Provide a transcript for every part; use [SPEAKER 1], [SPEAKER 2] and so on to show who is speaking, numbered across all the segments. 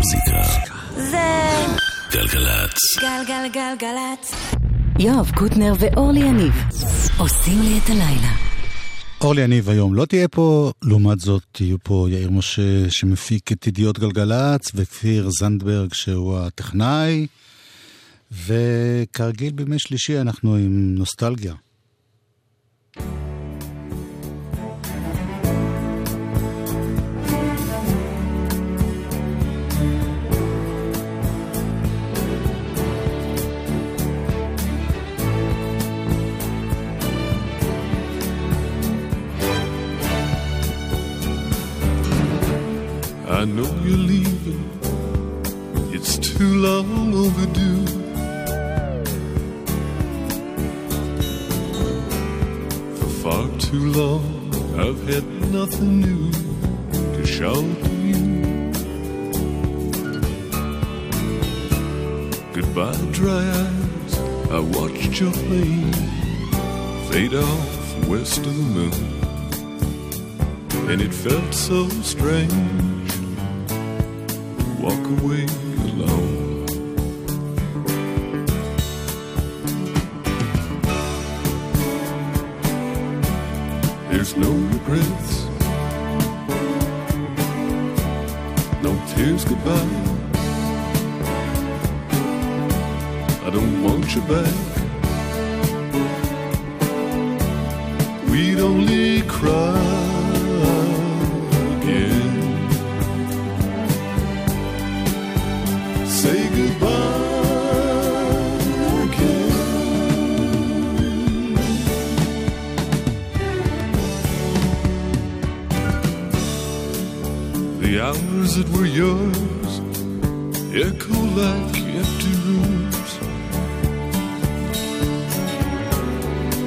[SPEAKER 1] המוזיקה.
[SPEAKER 2] זה
[SPEAKER 1] גלגלצ.
[SPEAKER 2] גלגלגלגלצ.
[SPEAKER 3] יואב קוטנר ואורלי יניב עושים לי את הלילה.
[SPEAKER 4] אורלי יניב היום לא תהיה פה, לעומת זאת יהיו פה יאיר משה שמפיק את ידיעות גלגלצ וכפיר זנדברג שהוא הטכנאי וכרגיל בימי שלישי אנחנו עם נוסטלגיה.
[SPEAKER 5] I know you're leaving. It's too long overdue. For far too long, I've had nothing new to show to you. Goodbye, dry eyes. I watched your plane fade off west of the moon. And it felt so strange walk away alone. There's no regrets, no tears goodbye. I don't want you back. We'd only cry say goodbye again. The hours that were yours echo like empty rooms.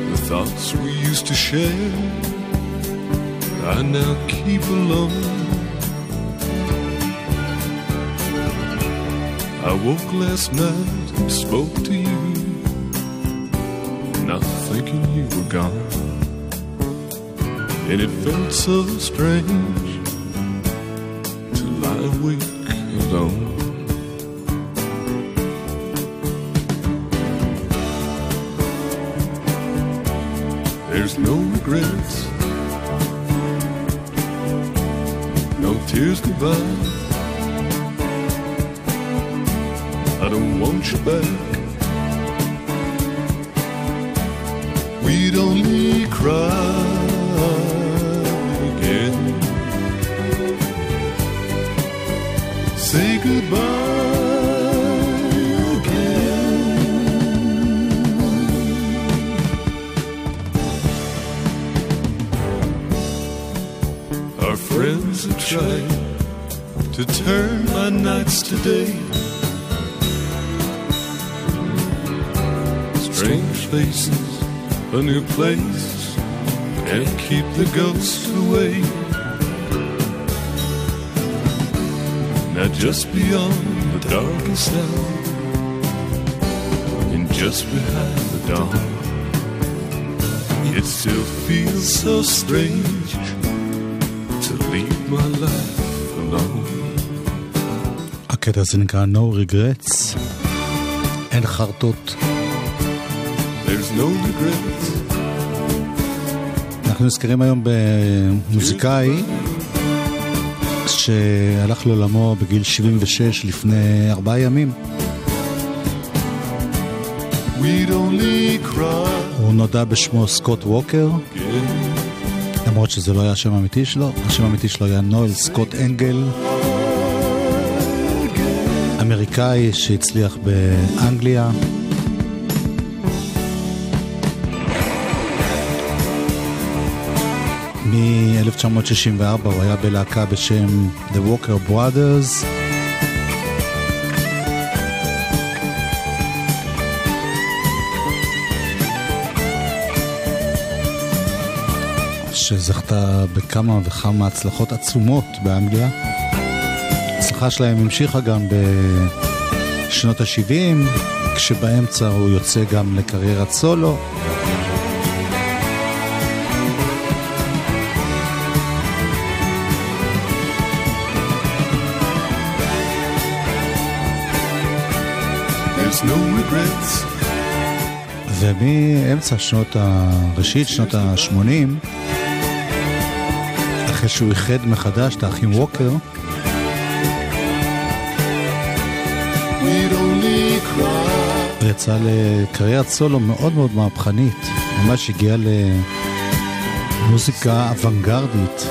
[SPEAKER 5] The thoughts we used to share, I now keep alone. I woke last night and spoke to you, not thinking you were gone. And it felt so strange place, and keep the ghosts away. Now just beyond the darkest hour, and just behind the dawn, it still feels so strange to leave my life alone.
[SPEAKER 4] הקטע הזה נקרא No Regrets, אין חרטות.
[SPEAKER 5] There's no regrets,
[SPEAKER 4] אנחנו נזכרים היום במוזיקאי שהלך לעולמו בגיל 76 לפני ארבעה ימים. הוא נודע בשמו סקוט ווקר. למרות שזה לא היה השם האמיתי שלו, השם האמיתי שלו היה נואל סקוט אנגל, אמריקאי שהצליח באנגליה. מ-1964 הוא היה בלהקה בשם The Walker Brothers. שזכתה בכמה וכמה הצלחות עצומות באנגליה. ההצלחה שלהם המשיכה גם בשנות ה-70, כשבאמצע הוא יוצא גם לקריירת סולו.
[SPEAKER 5] There's no regrets.
[SPEAKER 4] ומאמצע שנות ה... ראשית שנות ה-80, אחרי שהוא איחד מחדש את האחים ווקר. הוא יצא לקריירת סולו מאוד מאוד מהפכנית, ממש הגיע למוזיקה אוונגרדית.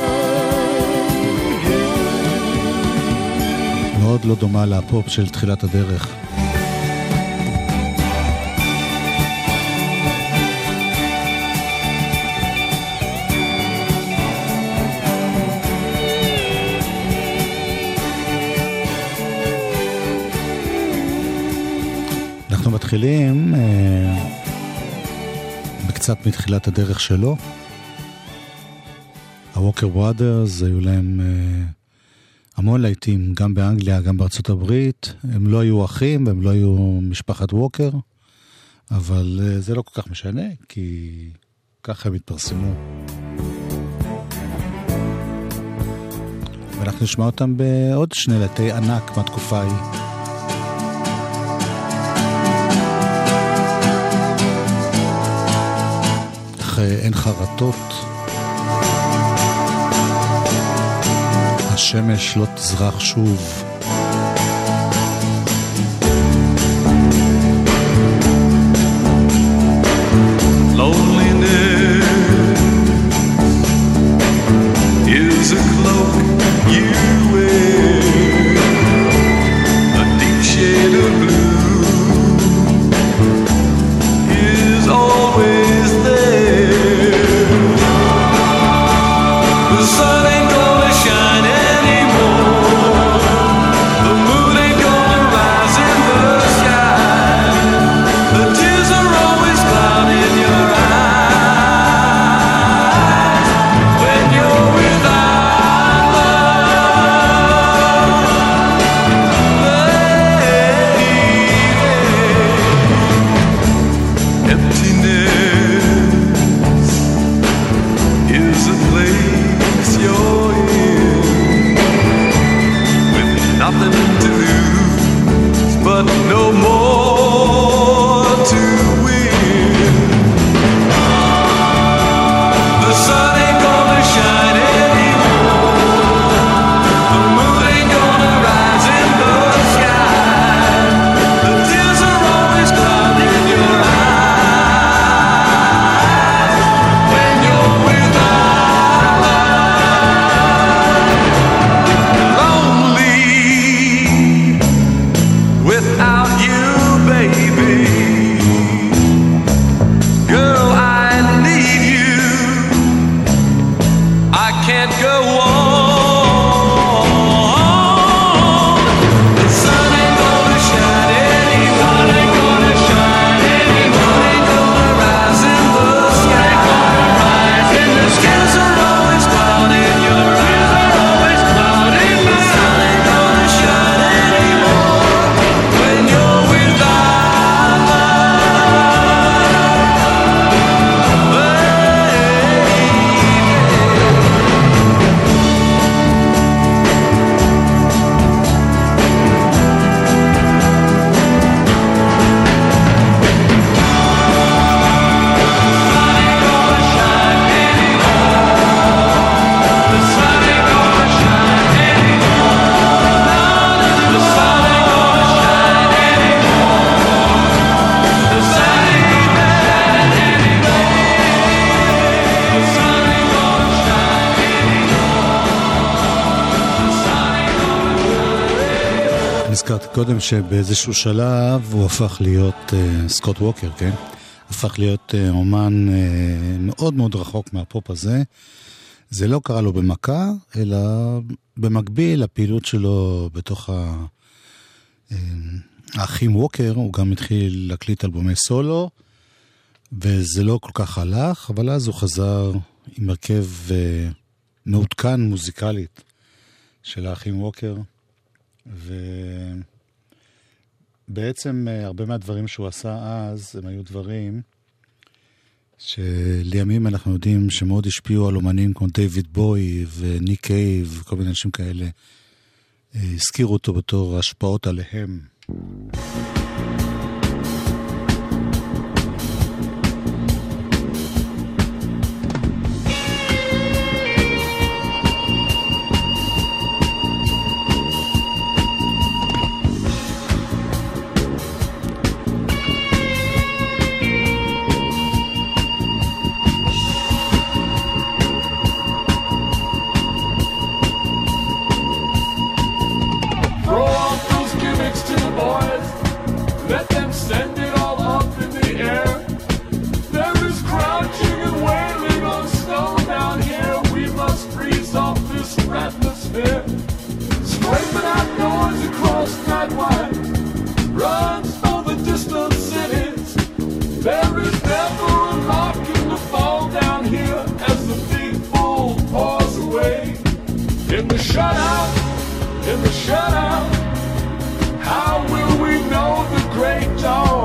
[SPEAKER 4] מאוד לא דומה לפופ של תחילת הדרך. מתחילים אה, בקצת מתחילת הדרך שלו. הווקר בראדרס, היו להם אה, המון להיטים, גם באנגליה, גם בארצות הברית. הם לא היו אחים, הם לא היו משפחת ווקר, אבל אה, זה לא כל כך משנה, כי ככה הם התפרסמו. ואנחנו נשמע אותם בעוד שני להיטי ענק מהתקופה ההיא. איך אה, אין חרטות. השמש לא תזרח שוב.
[SPEAKER 5] Loneliness
[SPEAKER 4] קודם שבאיזשהו שלב הוא הפך להיות uh, סקוט ווקר, כן? הפך להיות uh, אומן uh, מאוד מאוד רחוק מהפופ הזה. זה לא קרה לו במכה, אלא במקביל לפעילות שלו בתוך ה... uh, האחים ווקר, הוא גם התחיל להקליט אלבומי סולו, וזה לא כל כך הלך, אבל אז הוא חזר עם הרכב uh, מעודכן מוזיקלית של האחים ווקר. ובעצם אה, הרבה מהדברים שהוא עשה אז, הם היו דברים שלימים אנחנו יודעים שמאוד השפיעו על אומנים כמו דיוויד בוי וניק קייב וכל מיני אנשים כאלה. אה, הזכירו אותו בתור השפעות עליהם.
[SPEAKER 5] Shutout. How will we know the great dawn?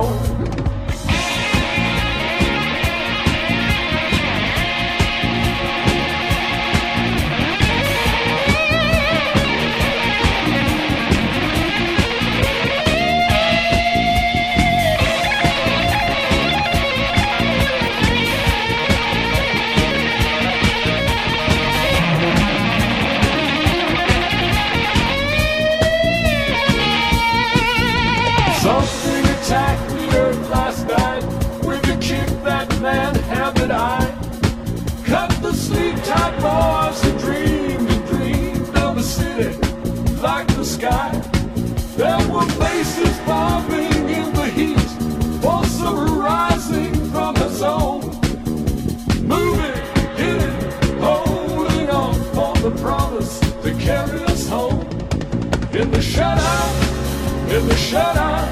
[SPEAKER 5] The shutout, in the shutout,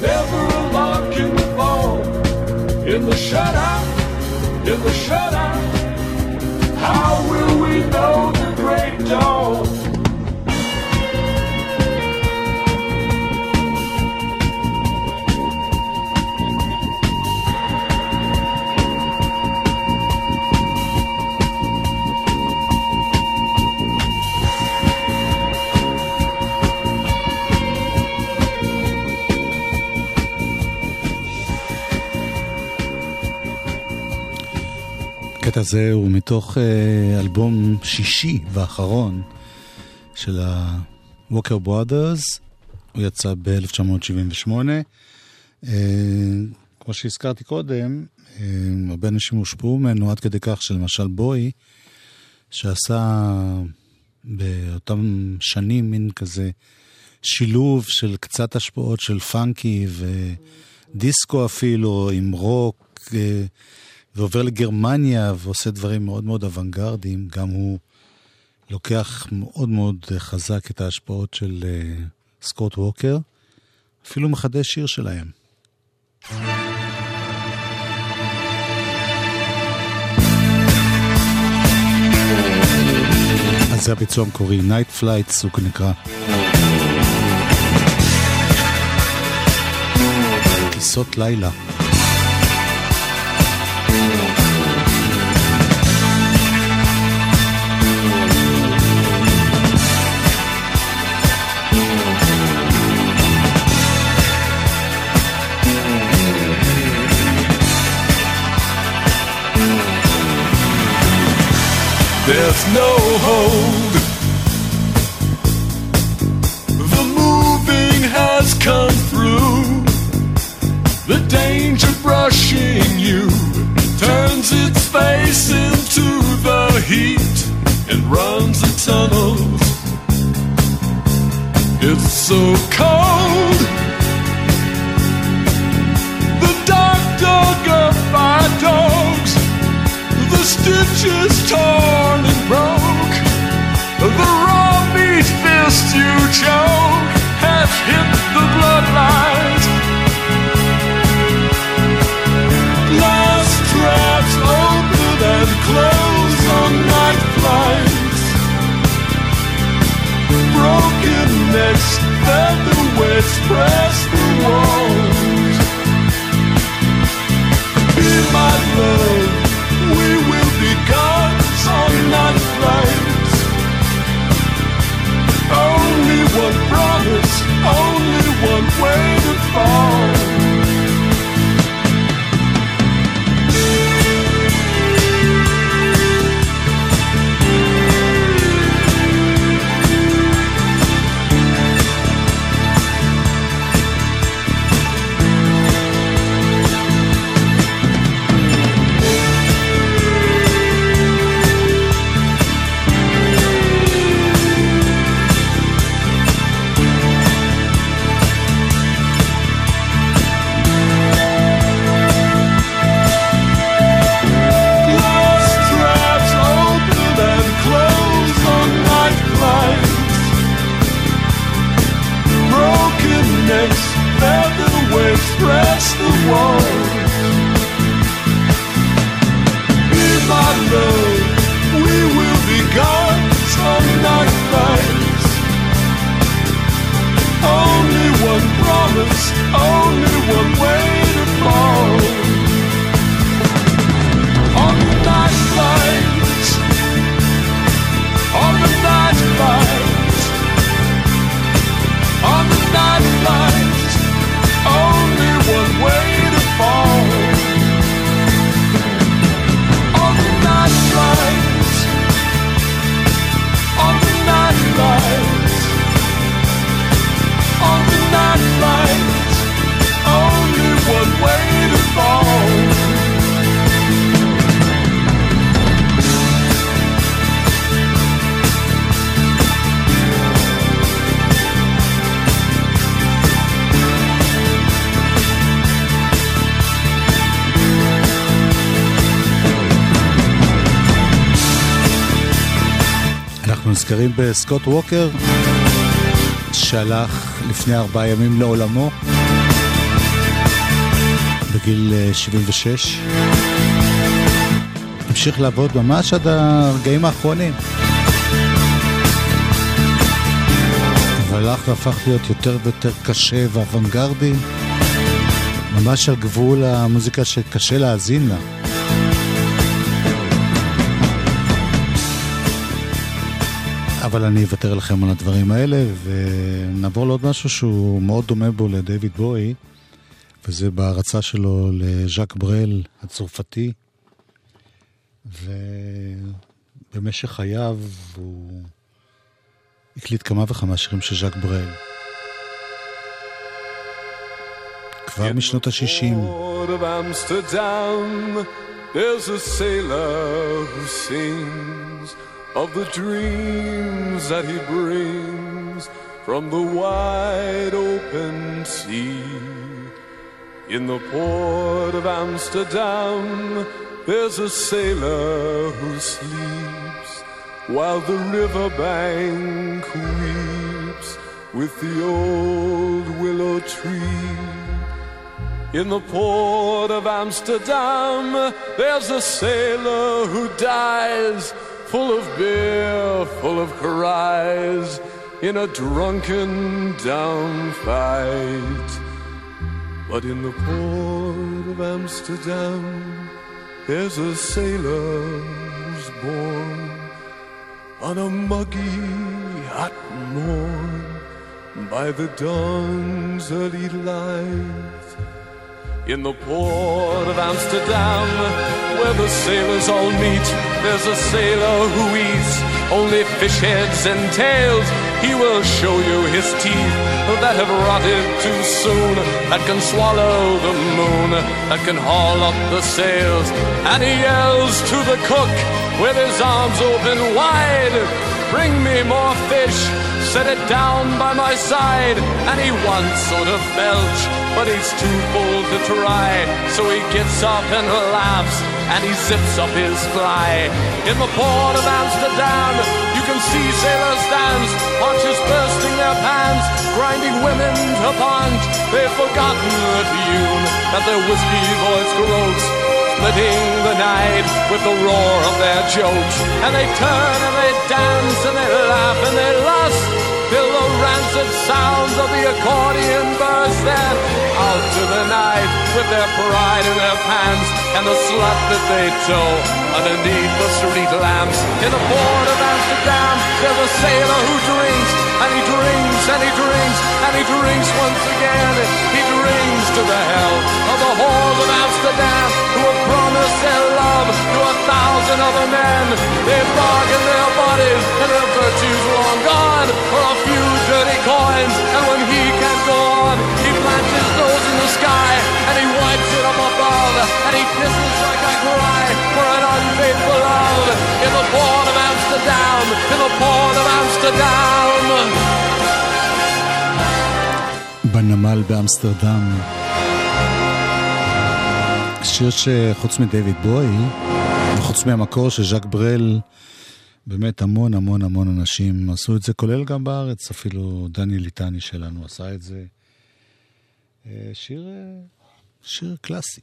[SPEAKER 5] never a lock in the fall. In the shutout, in the shutout, how will we know
[SPEAKER 4] הזה הוא מתוך אה, אלבום שישי ואחרון של ה-Walker Brothers, הוא יצא ב-1978. אה, כמו שהזכרתי קודם, אה, הרבה אנשים הושפעו ממנו עד כדי כך שלמשל בוי, שעשה באותם שנים מין כזה שילוב של קצת השפעות של פאנקי ודיסקו אפילו, עם רוק, ועובר לגרמניה ועושה דברים מאוד מאוד אוונגרדיים. גם הוא לוקח מאוד מאוד חזק את ההשפעות של אה, סקוט ווקר, אפילו מחדש שיר שלהם. זה הביצוע המקורי, Night Flights הוא נקרא. טיסות לילה.
[SPEAKER 5] There's no hold. The moving has come through. The danger brushing you turns its face into the heat and runs the tunnels. It's so cold. Stitches torn and broke. The raw meat fist you choke has hit the bloodlines. Glass traps open and close on night flights. Broken necks, featherweights press the walls. One way to fall.
[SPEAKER 4] בסקוט ווקר, שהלך לפני ארבעה ימים לעולמו, בגיל אה, 76. המשיך לעבוד ממש עד הרגעים האחרונים. אבל הלך והפך להיות יותר ויותר קשה ואוונגרדי, ממש על גבול המוזיקה שקשה להאזין לה. אבל אני אוותר לכם על הדברים האלה, ונעבור לעוד משהו שהוא מאוד דומה בו לדייוויד בואי, וזה בהערצה שלו לז'אק ברל הצרפתי, ובמשך חייו הוא הקליט כמה וכמה שירים של ז'אק ברל. כבר משנות ה-60.
[SPEAKER 5] port of Amsterdam, there's a sailor who sings of the dreams that he brings from the wide open sea. In the port of Amsterdam, there's a sailor who sleeps while the riverbank weeps with the old willow tree. In the port of Amsterdam, there's a sailor who dies, full of beer, full of cries, in a drunken down fight. But in the port of Amsterdam, there's a sailor who's born on a muggy hot morn by the dawn's early light. In the port of Amsterdam, where the sailors all meet, there's a sailor who eats only fish heads and tails. He will show you his teeth that have rotted too soon, that can swallow the moon, that can haul up the sails. And he yells to the cook with his arms open wide, Bring me more fish, set it down by my side. And he wants sort of belch, but he's too full to try. So he gets up and laughs, and he zips up his fly. In the port of Amsterdam, you can see sailors dance, archers bursting their pants, grinding women to ponds. They've forgotten the tune that their whiskey voice croaks splitting the night with the roar of their jokes. And they turn and they dance and they laugh and they lust till the rancid sounds of the accordion burst then out to the night with their pride in their pants and the slut that they tow underneath the street lamps. In the port of Amsterdam, there's a sailor who drinks and he drinks and he drinks and he drinks once again. He drinks to the hell of the whores of Amsterdam who have promised their love to a thousand other men. They bargain their bodies and their virtues long gone for a few dirty coins. And when he can't go on, he sky and he wipes it up above and he pisses like I cry for an unfaithful love in the port of Amsterdam, in the port of Amsterdam.
[SPEAKER 4] בנמל באמסטרדם. שיר שחוץ מדייוויד בוי, וחוץ מהמקור של ז'אק ברל, באמת המון המון המון אנשים עשו את זה, כולל גם בארץ, אפילו דני ליטני שלנו עשה את זה. אה, שיר, אה, שיר קלאסי.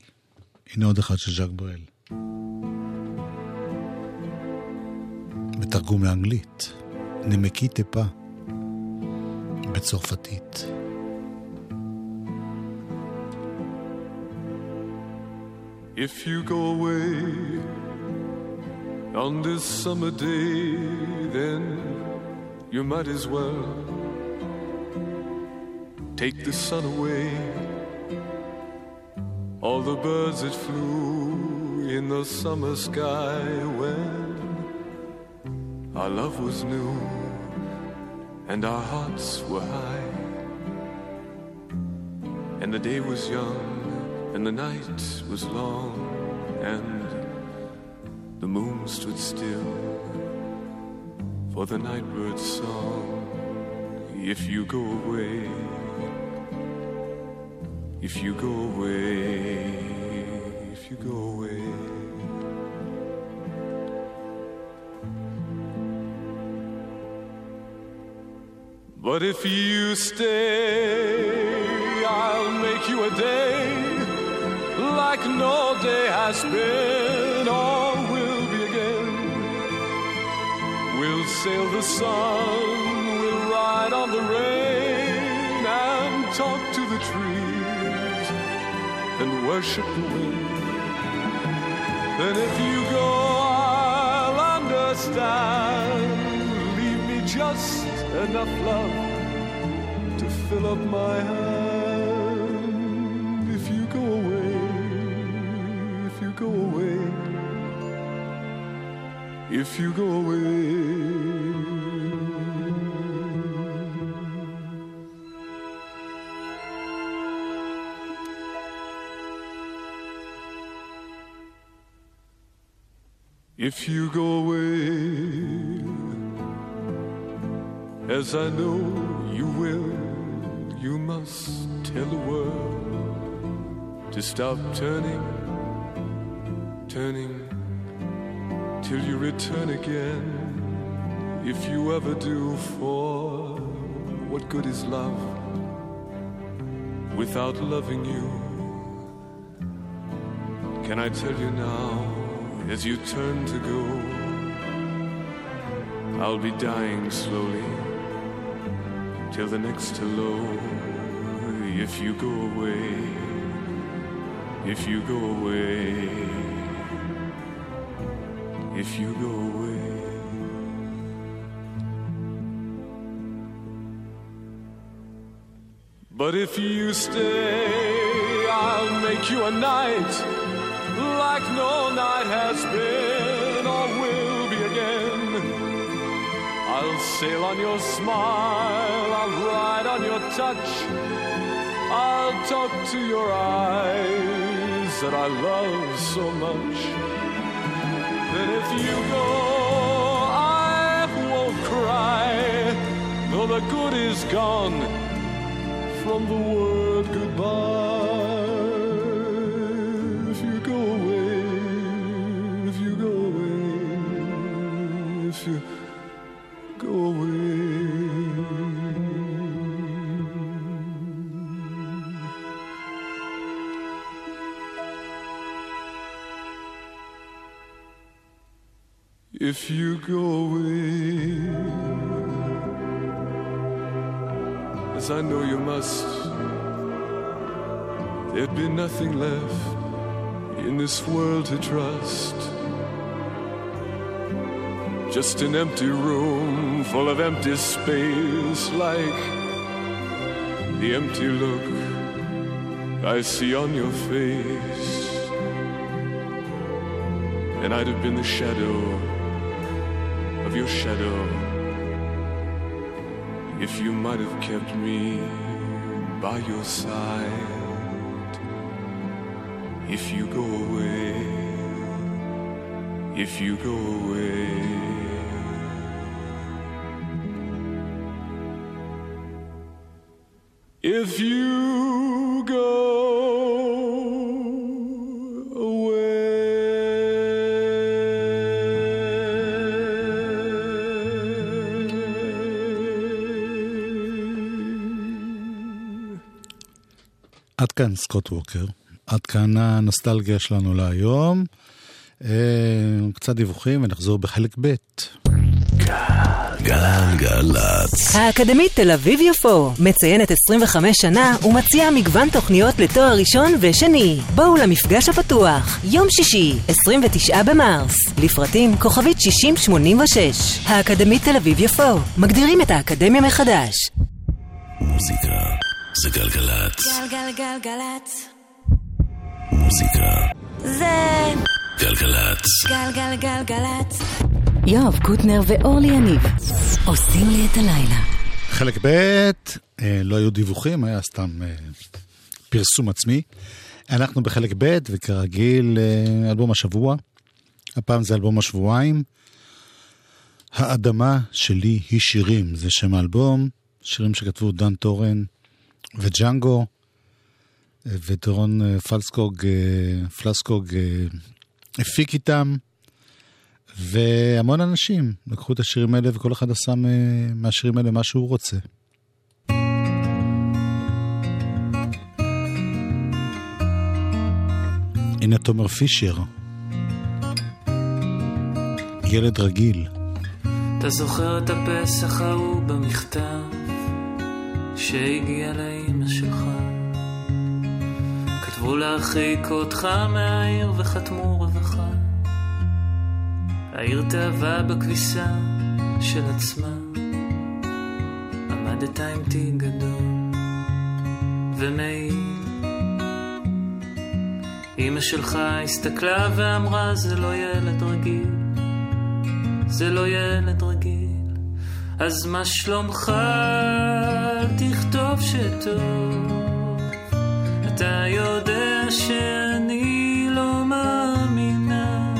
[SPEAKER 4] הנה עוד אחד של ז'אק בראל. בתרגום לאנגלית, נמקי טיפה, בצרפתית.
[SPEAKER 5] If you go away on this summer day, then you might as well take the sun away. All the birds that flew in the summer sky when our love was new and our hearts were high, and the day was young and the night was long, and the moon stood still for the nightbird's song. If you go away, if you go away, if you go away. But if you stay, I'll make you a day like no day has been or will be again. We'll sail the sun, worship the wind. Then if you go, I'll understand. Leave me just enough love to fill up my hand. If you go away, if you go away, if you go away. If you go away, as I know you will, you must tell the world to stop turning, turning till you return again. If you ever do, for what good is love without loving you? Can I tell you now, as you turn to go, I'll be dying slowly till the next hello. If you go away, if you go away, if you go away. But if you stay, I'll make you a night like no night has been or will be again. I'll sail on your smile, I'll ride on your touch, I'll talk to your eyes that I love so much. Then if you go, I won't cry, though the good is gone from the word goodbye. You go away. If you go away, as I know you must, there'd be nothing left in this world to trust. Just an empty room full of empty space, like the empty look I see on your face. And I'd have been the shadow of your shadow if you might have kept me by your side. If you go away, if you go away.
[SPEAKER 4] כאן סקוט ווקר, עד כאן הנוסטלגיה שלנו להיום. אה, קצת דיווחים ונחזור בחלק ב'.
[SPEAKER 6] גלגלצ.
[SPEAKER 3] האקדמית תל אביב יפו מציינת 25 שנה ומציעה מגוון תוכניות לתואר ראשון ושני. בואו למפגש הפתוח, יום שישי, 29 במרס. לפרטים כוכבית 6086. האקדמית תל אביב יפו, מגדירים את האקדמיה מחדש.
[SPEAKER 6] מוזיקה זה גלגלצ.
[SPEAKER 2] גלגלגלגלצ.
[SPEAKER 6] מוזיקה
[SPEAKER 2] זה
[SPEAKER 6] גלגלצ.
[SPEAKER 2] גלגלגלגלצ.
[SPEAKER 3] יואב קוטנר ואורלי יניב עושים לי את הלילה.
[SPEAKER 4] חלק ב', אה, לא היו דיווחים, היה סתם אה, פרסום עצמי. אנחנו בחלק ב', וכרגיל, אה, אלבום השבוע. הפעם זה אלבום השבועיים. האדמה שלי היא שירים, זה שם האלבום. שירים שכתבו דן טורן וג'אנגו, אה, ודורון אה, פלסקוג, אה, פלסקוג הפיק איתם. והמון אנשים לקחו את השירים האלה וכל אחד עשה מהשירים האלה מה שהוא רוצה. הנה תומר פישר, ילד רגיל.
[SPEAKER 7] אתה זוכר את הפסח ההוא במכתב שהגיע לאימא שלך? כתבו להרחיק אותך מהעיר וחתמו רווחה. העיר תאווה בכביסה של עצמה. עמדת עם תיק גדול ומעיל. אמא שלך הסתכלה ואמרה זה לא ילד רגיל. זה לא ילד רגיל, אז מה שלומך? תכתוב שטוב. אתה יודע שאני לא מאמינה,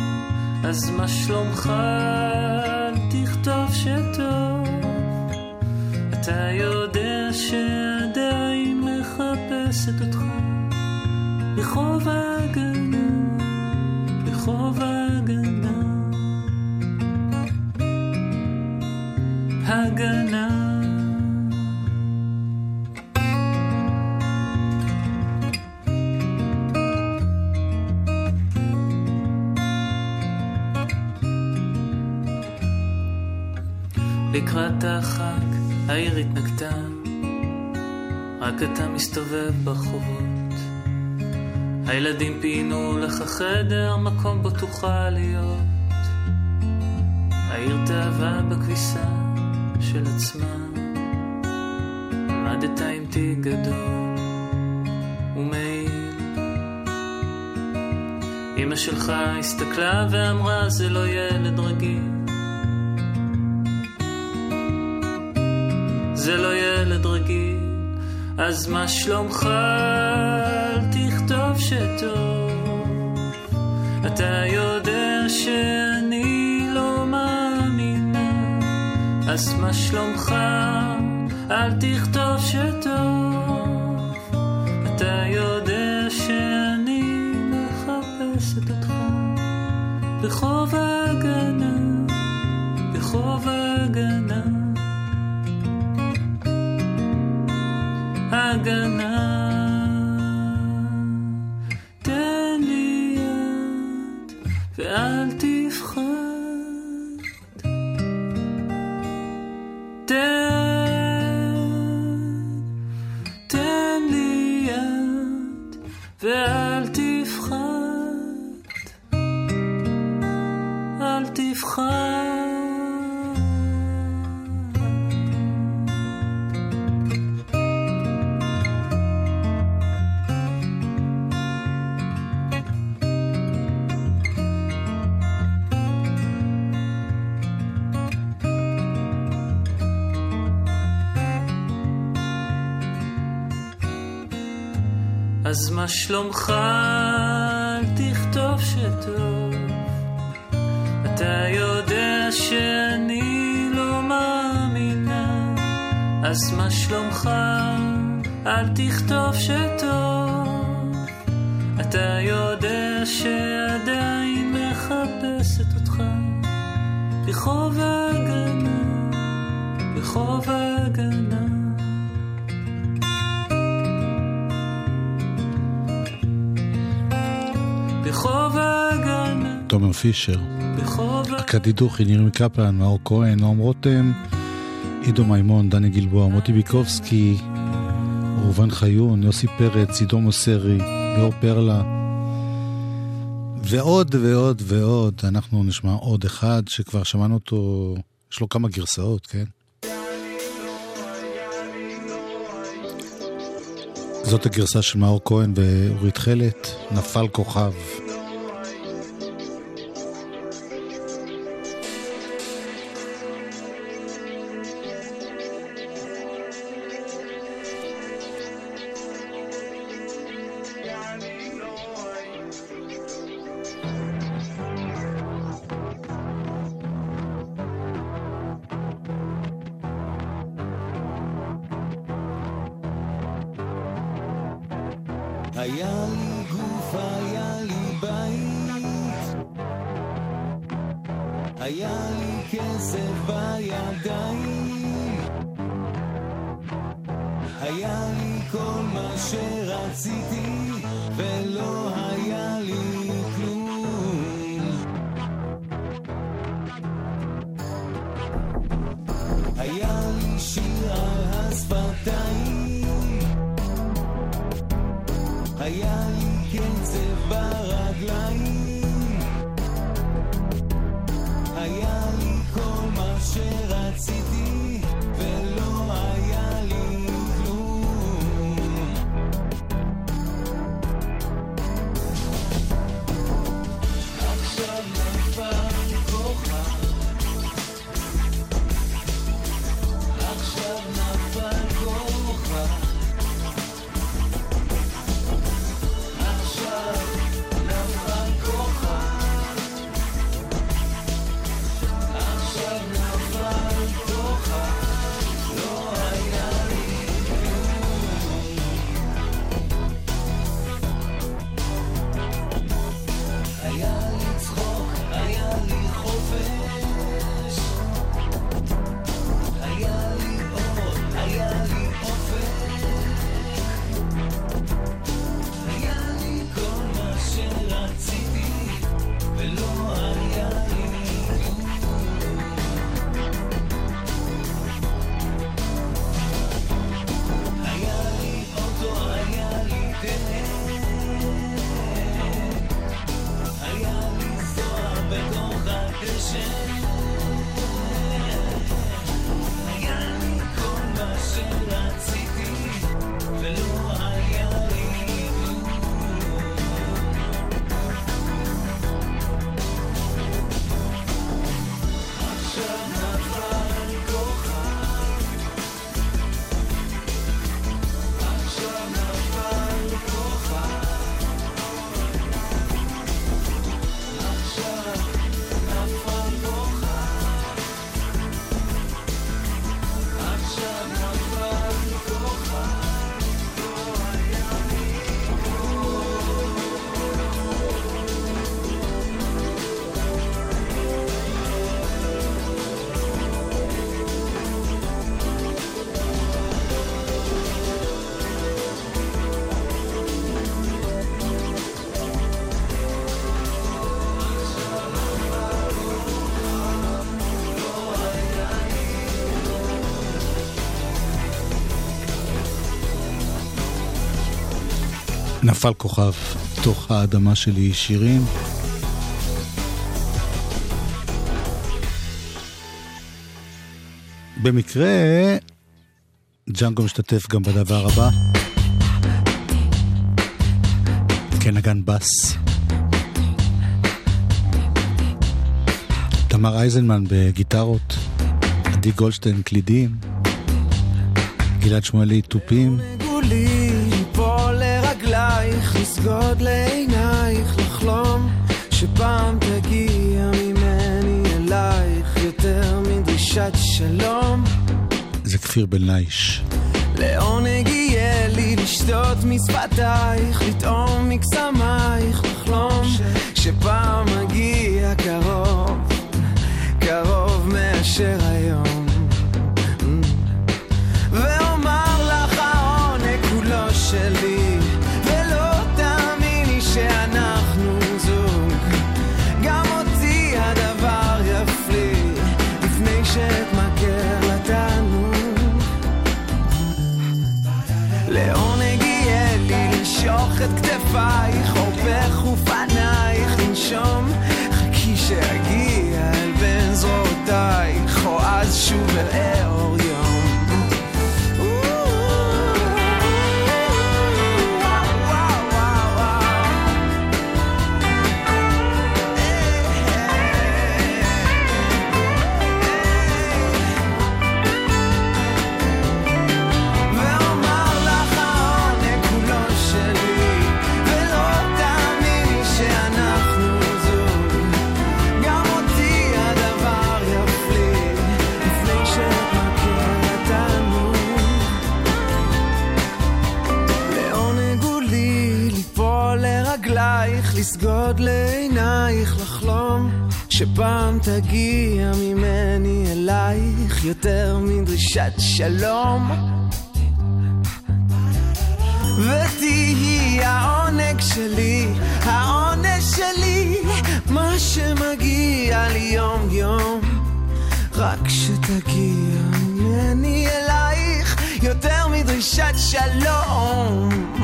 [SPEAKER 7] אז מה שלומך? תכתוב שטוב. אתה יודע לקראת החג העיר התנגדה, רק אתה מסתובב ברחובות. הילדים פינו לך חדר, מקום בו תוכל להיות. העיר תאווה בכביסה של עצמה. עמדת עם תיק גדול ומעיל. אמא שלך הסתכלה ואמרה זה לא ילד רגיל. זה לא ילד רגיל, אז מה שלומך? אל תכתוב שטוב. אתה יודע שאני אז מה שלומך? אל תכתוב שטוב. אתה יודע שאני מחפשת אותך ברחוב ההגנה, ברחוב ההגנה. הגנה. מה שלומך? אל תכתוב שטוב. אתה יודע שאני לא מאמינה. אז מה שלומך? אל תכתוב שטוב. אתה יודע שעדיין מחפשת אותך ברחוב ההגנה, ברחוב.
[SPEAKER 8] פישר, אכדי דוכי, נירים קפלן, מאור כהן, נועם רותם, עידו מימון, דני גלבוע, מוטי ביקובסקי, ראובן חיון, יוסי פרץ, עידו מוסרי, ליאור פרלה, ועוד ועוד ועוד. אנחנו נשמע עוד אחד שכבר שמענו אותו, יש לו כמה גרסאות, כן? זאת הגרסה של מאור כהן ואורית חלט, נפל כוכב.
[SPEAKER 9] נפל כוכב
[SPEAKER 8] תוך האדמה שלי שירים. במקרה, ג'אנגו משתתף גם בדבר הבא. כנגן בס. תמר אייזנמן בגיטרות, עדי גולדשטיין קלידים, גלעד שמואלי תופים,
[SPEAKER 9] לרגלייך, לסגוד לעינייך, לחלום שפעם תגיע ממני אלייך יותר מדרישת שלום.
[SPEAKER 8] זה כפיר בן לייש.
[SPEAKER 9] לעונג יהיה לי לשתות משפתייך, לטעום מקסמייך, לחלום שפעם מגיע קרוב, קרוב מאשר היום. ואומר לך העונג כולו שלי, לנשוך את כתפייך, עורפך ופנייך לנשום. חכי שאגיע אל בין זרועותייך, או אז שוב אל אור לסגוד לעינייך, לחלום שפעם תגיע ממני אלייך יותר מדרישת שלום. ותהיי העונג שלי, העונג שלי, מה שמגיע לי יום יום. רק שתגיע ממני אלייך יותר מדרישת שלום.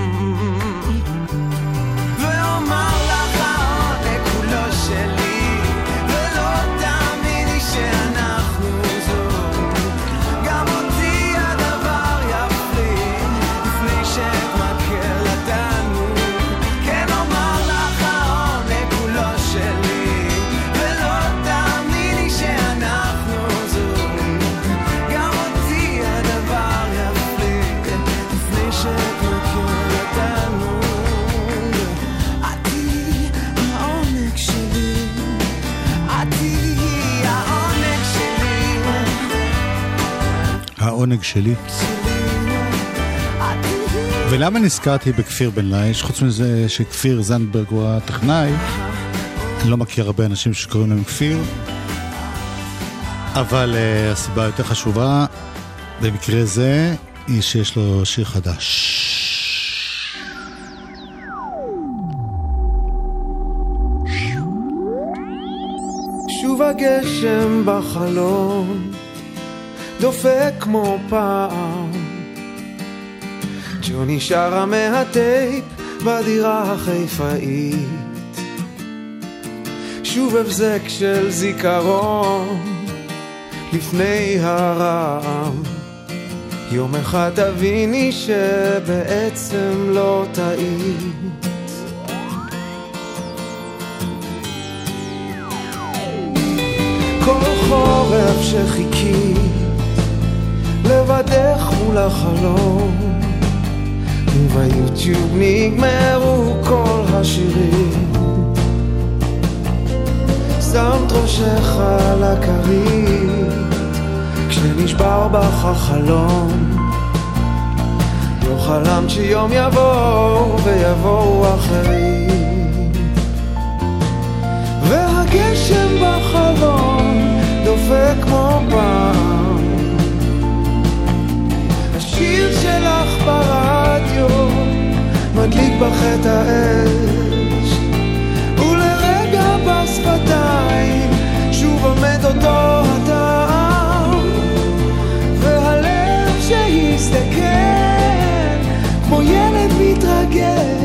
[SPEAKER 9] העונג שלי.
[SPEAKER 4] ולמה נזכרתי בכפיר בן לייש? חוץ מזה שכפיר זנדברג הוא הטכנאי, אני לא מכיר הרבה אנשים שקוראים להם כפיר, אבל uh, הסיבה היותר חשובה במקרה זה היא שיש לו שיר חדש.
[SPEAKER 9] שוב הגשם בחלום, דופק כמו פעם. ג'וני שרה מהטייפ בדירה החיפאית. שוב הבזק של זיכרון לפני הרעם. יום אחד תביני שבעצם לא טעית. כל חורף שחיכי לבדך מול החלום וביוטיוב נגמרו כל השירים. שמת ראשך על הכרית כשנשבר בך החלום. לא חלמת שיום יבוא ויבואו אחרים. והגשם בחלון דופק כמו פעם השיר שלך ברדיו מדליק בך את האש. ולרגע בשפתיים שוב עומד אותו הטעם. והלב שהסתכל כמו ילד מתרגש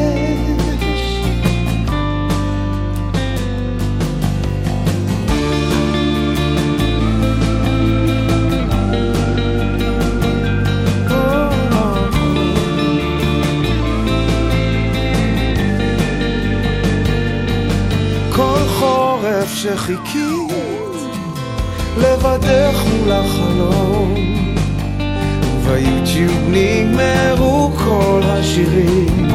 [SPEAKER 9] חורף שחיכית לבדך מול החלום. וביוטיוב נגמרו כל השירים.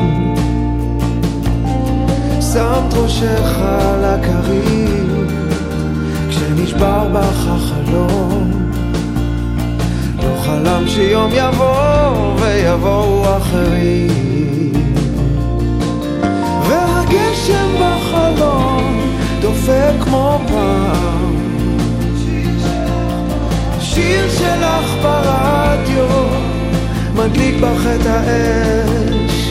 [SPEAKER 9] שמת ראשך על הכרית כשנשבר בך החלום. לא חלם שיום יבוא ויבואו אחרים. והגשם בחלום דופק כמו פעם. שיר שלך ברדיו מדליק בך את האש.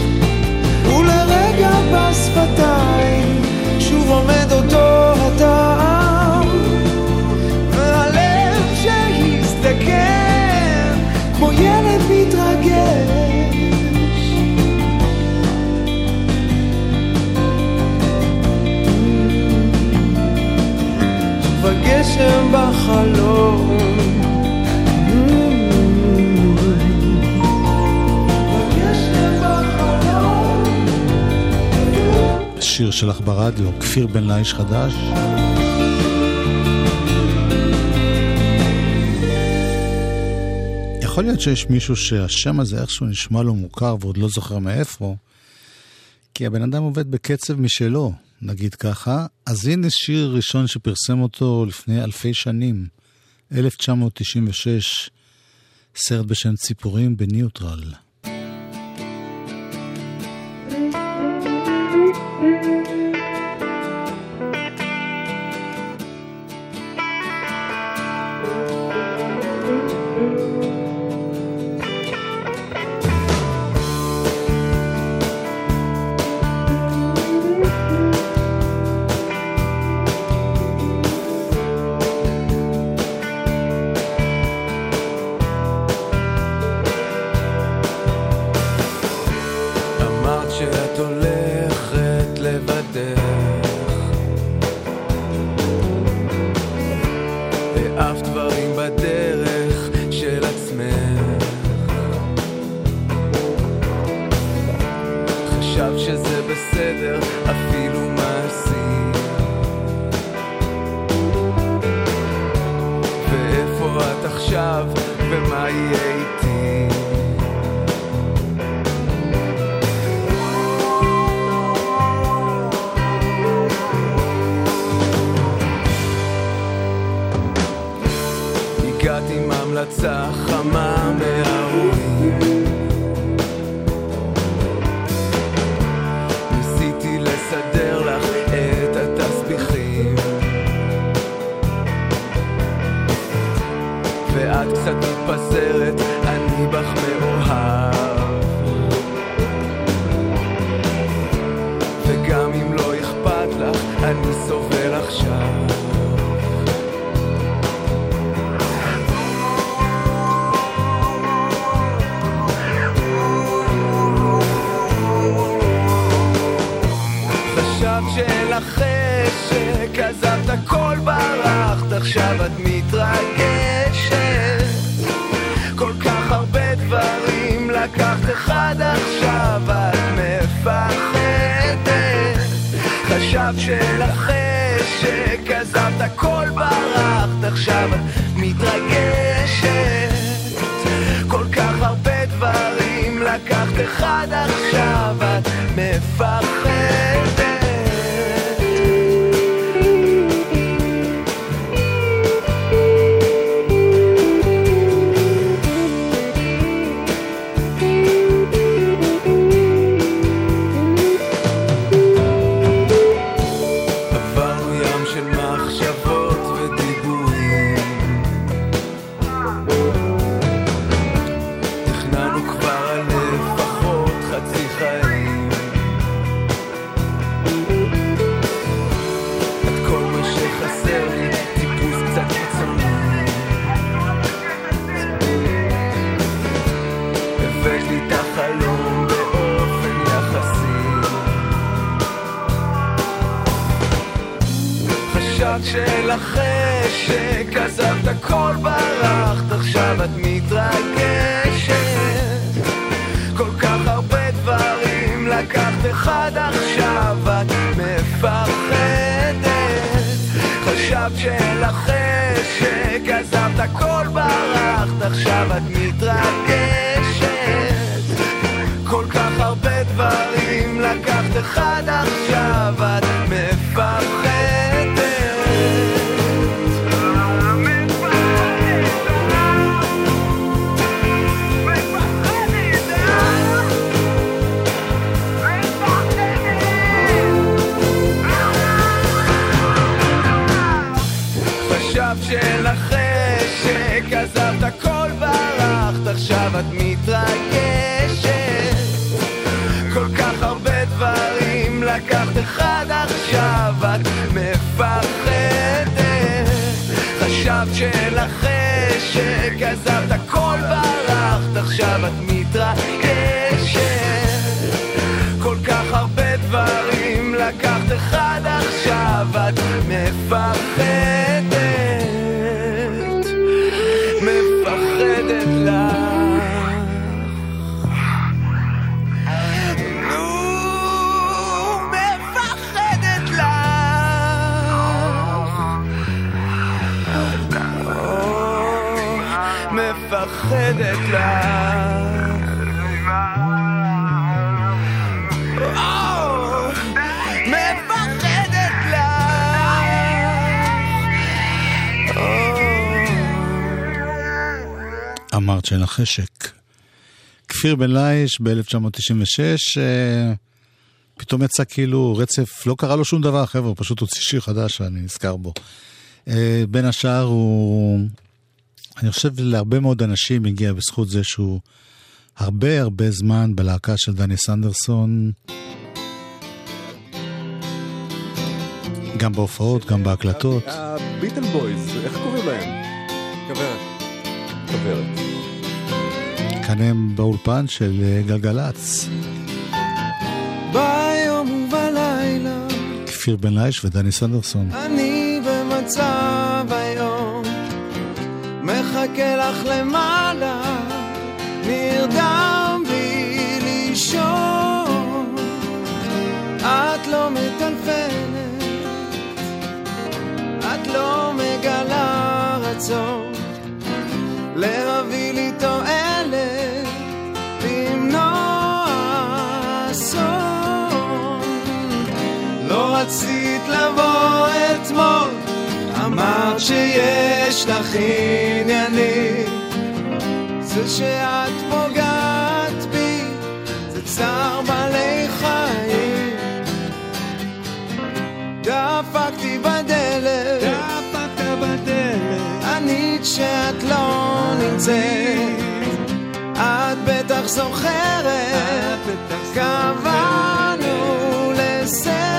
[SPEAKER 9] ולרגע בשפתיים שוב עומד אותו הטעם. והלב שהסתכן כמו ילד גשם
[SPEAKER 4] בחלום. שיר שלך ברדיו, כפיר בן לה חדש. יכול להיות שיש מישהו שהשם הזה איכשהו נשמע לו מוכר ועוד לא זוכר מאיפה, כי הבן אדם עובד בקצב משלו. נגיד ככה. אז הנה שיר ראשון שפרסם אותו לפני אלפי שנים, 1996, סרט בשם ציפורים בניוטרל.
[SPEAKER 9] אמרת אחד עכשיו את מפחדת. חשבת שאחרי שכזבת הכל ברחת עכשיו את מתרגשת. כל כך הרבה דברים לקחת אחד עכשיו את מפחדת הכל ברחת עכשיו את מתרגשת. כל כך הרבה דברים לקחת אחד עכשיו את מפחדת. חשבת שאחרי שכזבת הכל ברחת עכשיו את מתרגשת. כל כך הרבה דברים לקחת אחד עכשיו שכזבת הכל ברחת עכשיו את מתרגשת. כל כך הרבה דברים לקחת אחד עכשיו את מפחדת
[SPEAKER 4] שאין לך חשק. כפיר בן לייש ב-1996, אה, פתאום יצא כאילו רצף, לא קרה לו שום דבר, חבר'ה, פשוט הוציא שיר חדש שאני נזכר בו. אה, בין השאר הוא, אני חושב להרבה מאוד אנשים הגיע בזכות זה שהוא הרבה הרבה זמן בלהקה של דני סנדרסון. גם בהופעות, גם בהקלטות.
[SPEAKER 10] הביטל בויז, איך קוראים להם? כוורת. כוורת.
[SPEAKER 4] הם באולפן של אה, גלגלצ.
[SPEAKER 9] ביום ובלילה.
[SPEAKER 4] כפיר בן לייש ודני סנדרסון.
[SPEAKER 9] אני במצב היום. מחכה לך למעלה. נרדם בלי לישון את לא מטלפנת. את לא מגלה רצון. להביא לבוא אתמול, אמרת שיש לך עניינים. זה שאת פוגעת בי, זה צער בעלי חיים. דפקתי בדלת, דפקת בדלת, ענית שאת לא נמצאת. את בטח זוכרת, קבענו לסרט,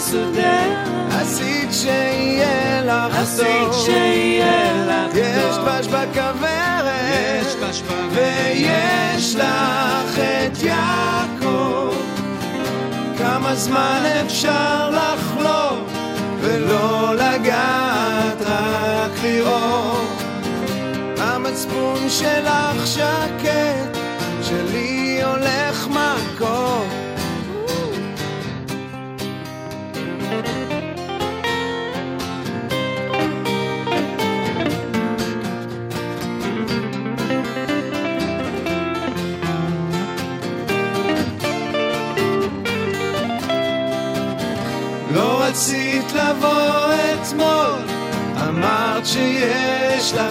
[SPEAKER 9] מסודרת, עשית שיהיה לך טוב, עשית שיהיה לך טוב, יש דבש בכוורת, יש דבש בכוורת, ויש לך את יעקב, כמה זמן אפשר לחלום ולא לגעת, רק לראות. המצפון שלך שקט, שלי הולך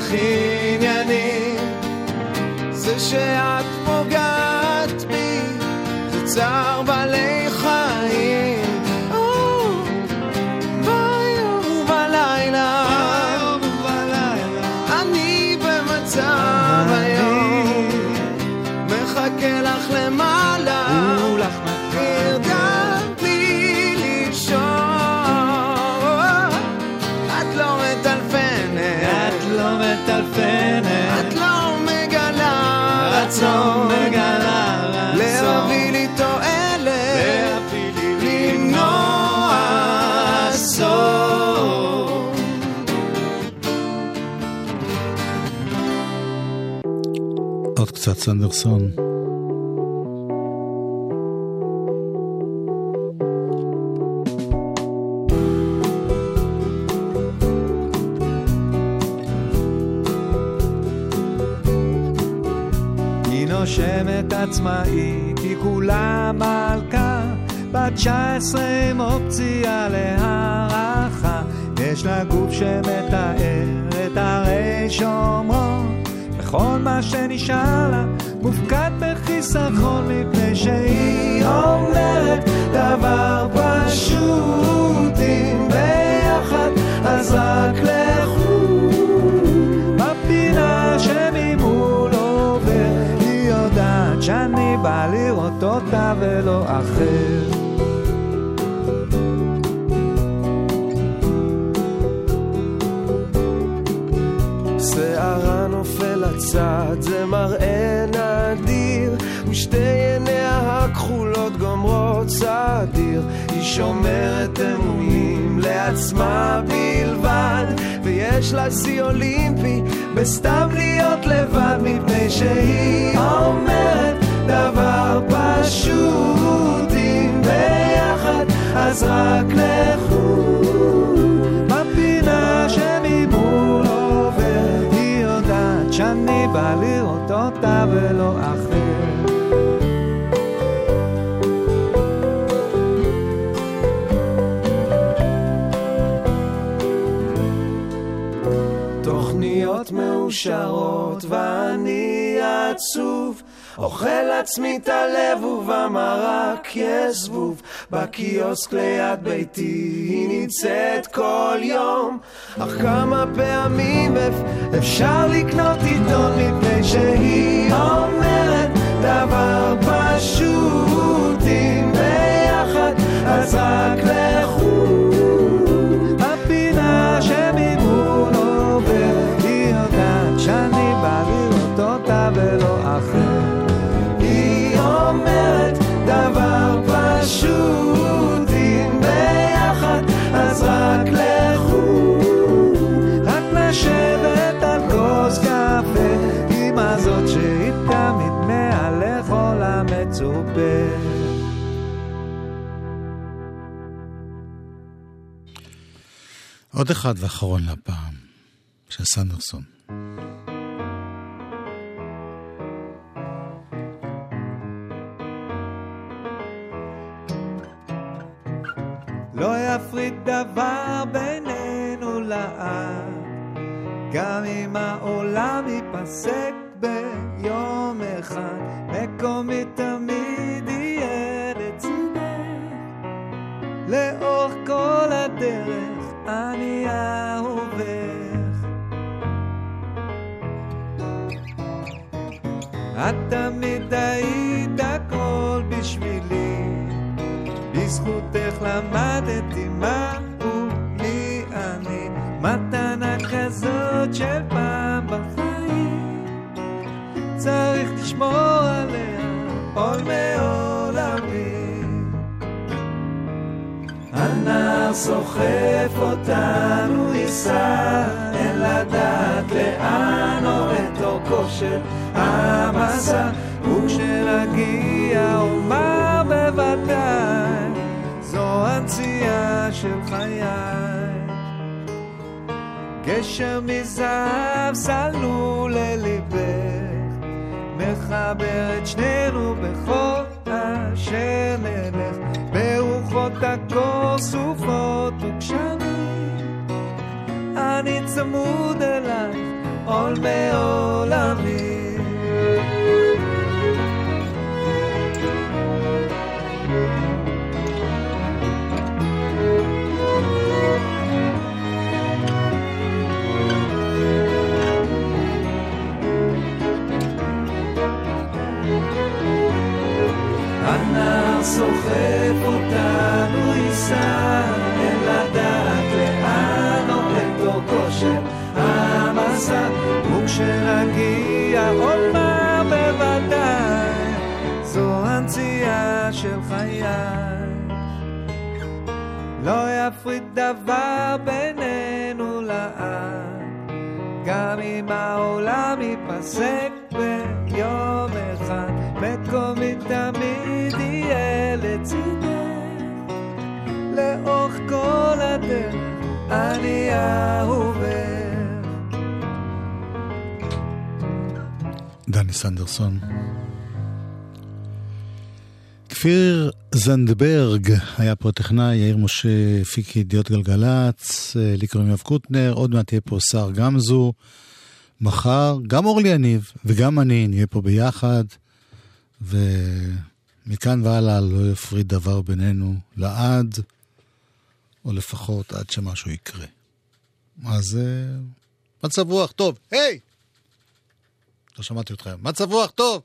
[SPEAKER 9] שיש
[SPEAKER 4] סנדרסון.
[SPEAKER 9] היא נושמת עצמאית, היא כולה מלכה, בת 19 עם אופציה להערכה. יש לה גוף שמתאר את הרי שומרון, וכל מה שנשאר מפני שהיא אומרת דבר פשוט, אם ביחד אז רק לכו. בפינה שממול עובר, היא יודעת שאני בא לראות אותה ולא אחר. שערה נופל לצד, זה מראה נדיר, גומרות סדיר. היא שומרת אמונים לעצמה בלבד, ויש לה שיא אולימפי בסתם להיות לבד, מפני שהיא אומרת דבר פשוט, אם ביחד אז רק לכו. בפינה שממול עובר, היא יודעת שאני בא לראות אותה ולא אחר.
[SPEAKER 11] מאושרות ואני עצוב. אוכל עצמי את הלב ובמרק יש זבוב בקיוסק ליד ביתי היא נמצאת כל יום. אך כמה פעמים אפ- אפשר לקנות עיתון מפני שהיא אומרת דבר פשוט. אם ביחד אז רק לכו
[SPEAKER 4] עוד אחד ואחרון להפעם, של סנדרסון.
[SPEAKER 11] לא יפריד דבר בינינו לעד, גם אם העולם ייפסק ביום אחד, מקומי תמיד יהיה לצידך. לאורך כל הדרך אני אהובך. את תמיד היית הכל בשבילי, בזכותך למדתי מהו מי אני, מתנה כזאת של פעם בחיים, צריך לשמור עליה עול מעולמי. הנער סוחף אותנו ייסע, אין לדעת לאן עובד אורכו של המסע, וכשנגיע אומר בוודאי, זו הנציאה של חיי. גשר מזהב סלול לליבך, מחבר את שנינו בכל הקור סופות וגשמים. אני צמוד אלייך, עול מעולמי. ייסע, אין לדעת לאן עובד אורכו של המסע, וכשנגיע עוד מה בוודאי, זו הנציאה של חיי. לא יפריד דבר בינינו לעד, גם אם העולם ייפסק ביום אחד, מקומי תמיד יהיה לצידך. לאורך כל הדרך אני אהובך.
[SPEAKER 4] דני סנדרסון. כפיר זנדברג היה פה טכנאי, יאיר משה הפיק ידיעות גלגלצ, אה, לי קוראים יואב קוטנר, עוד מעט יהיה פה שר גמזו. מחר גם אורלי יניב וגם אני נהיה פה ביחד, ומכאן והלאה לא יפריד דבר בינינו לעד, או לפחות עד שמשהו יקרה. אז אה, מצב רוח טוב. היי! לא שמעתי אתכם. מצב רוח טוב!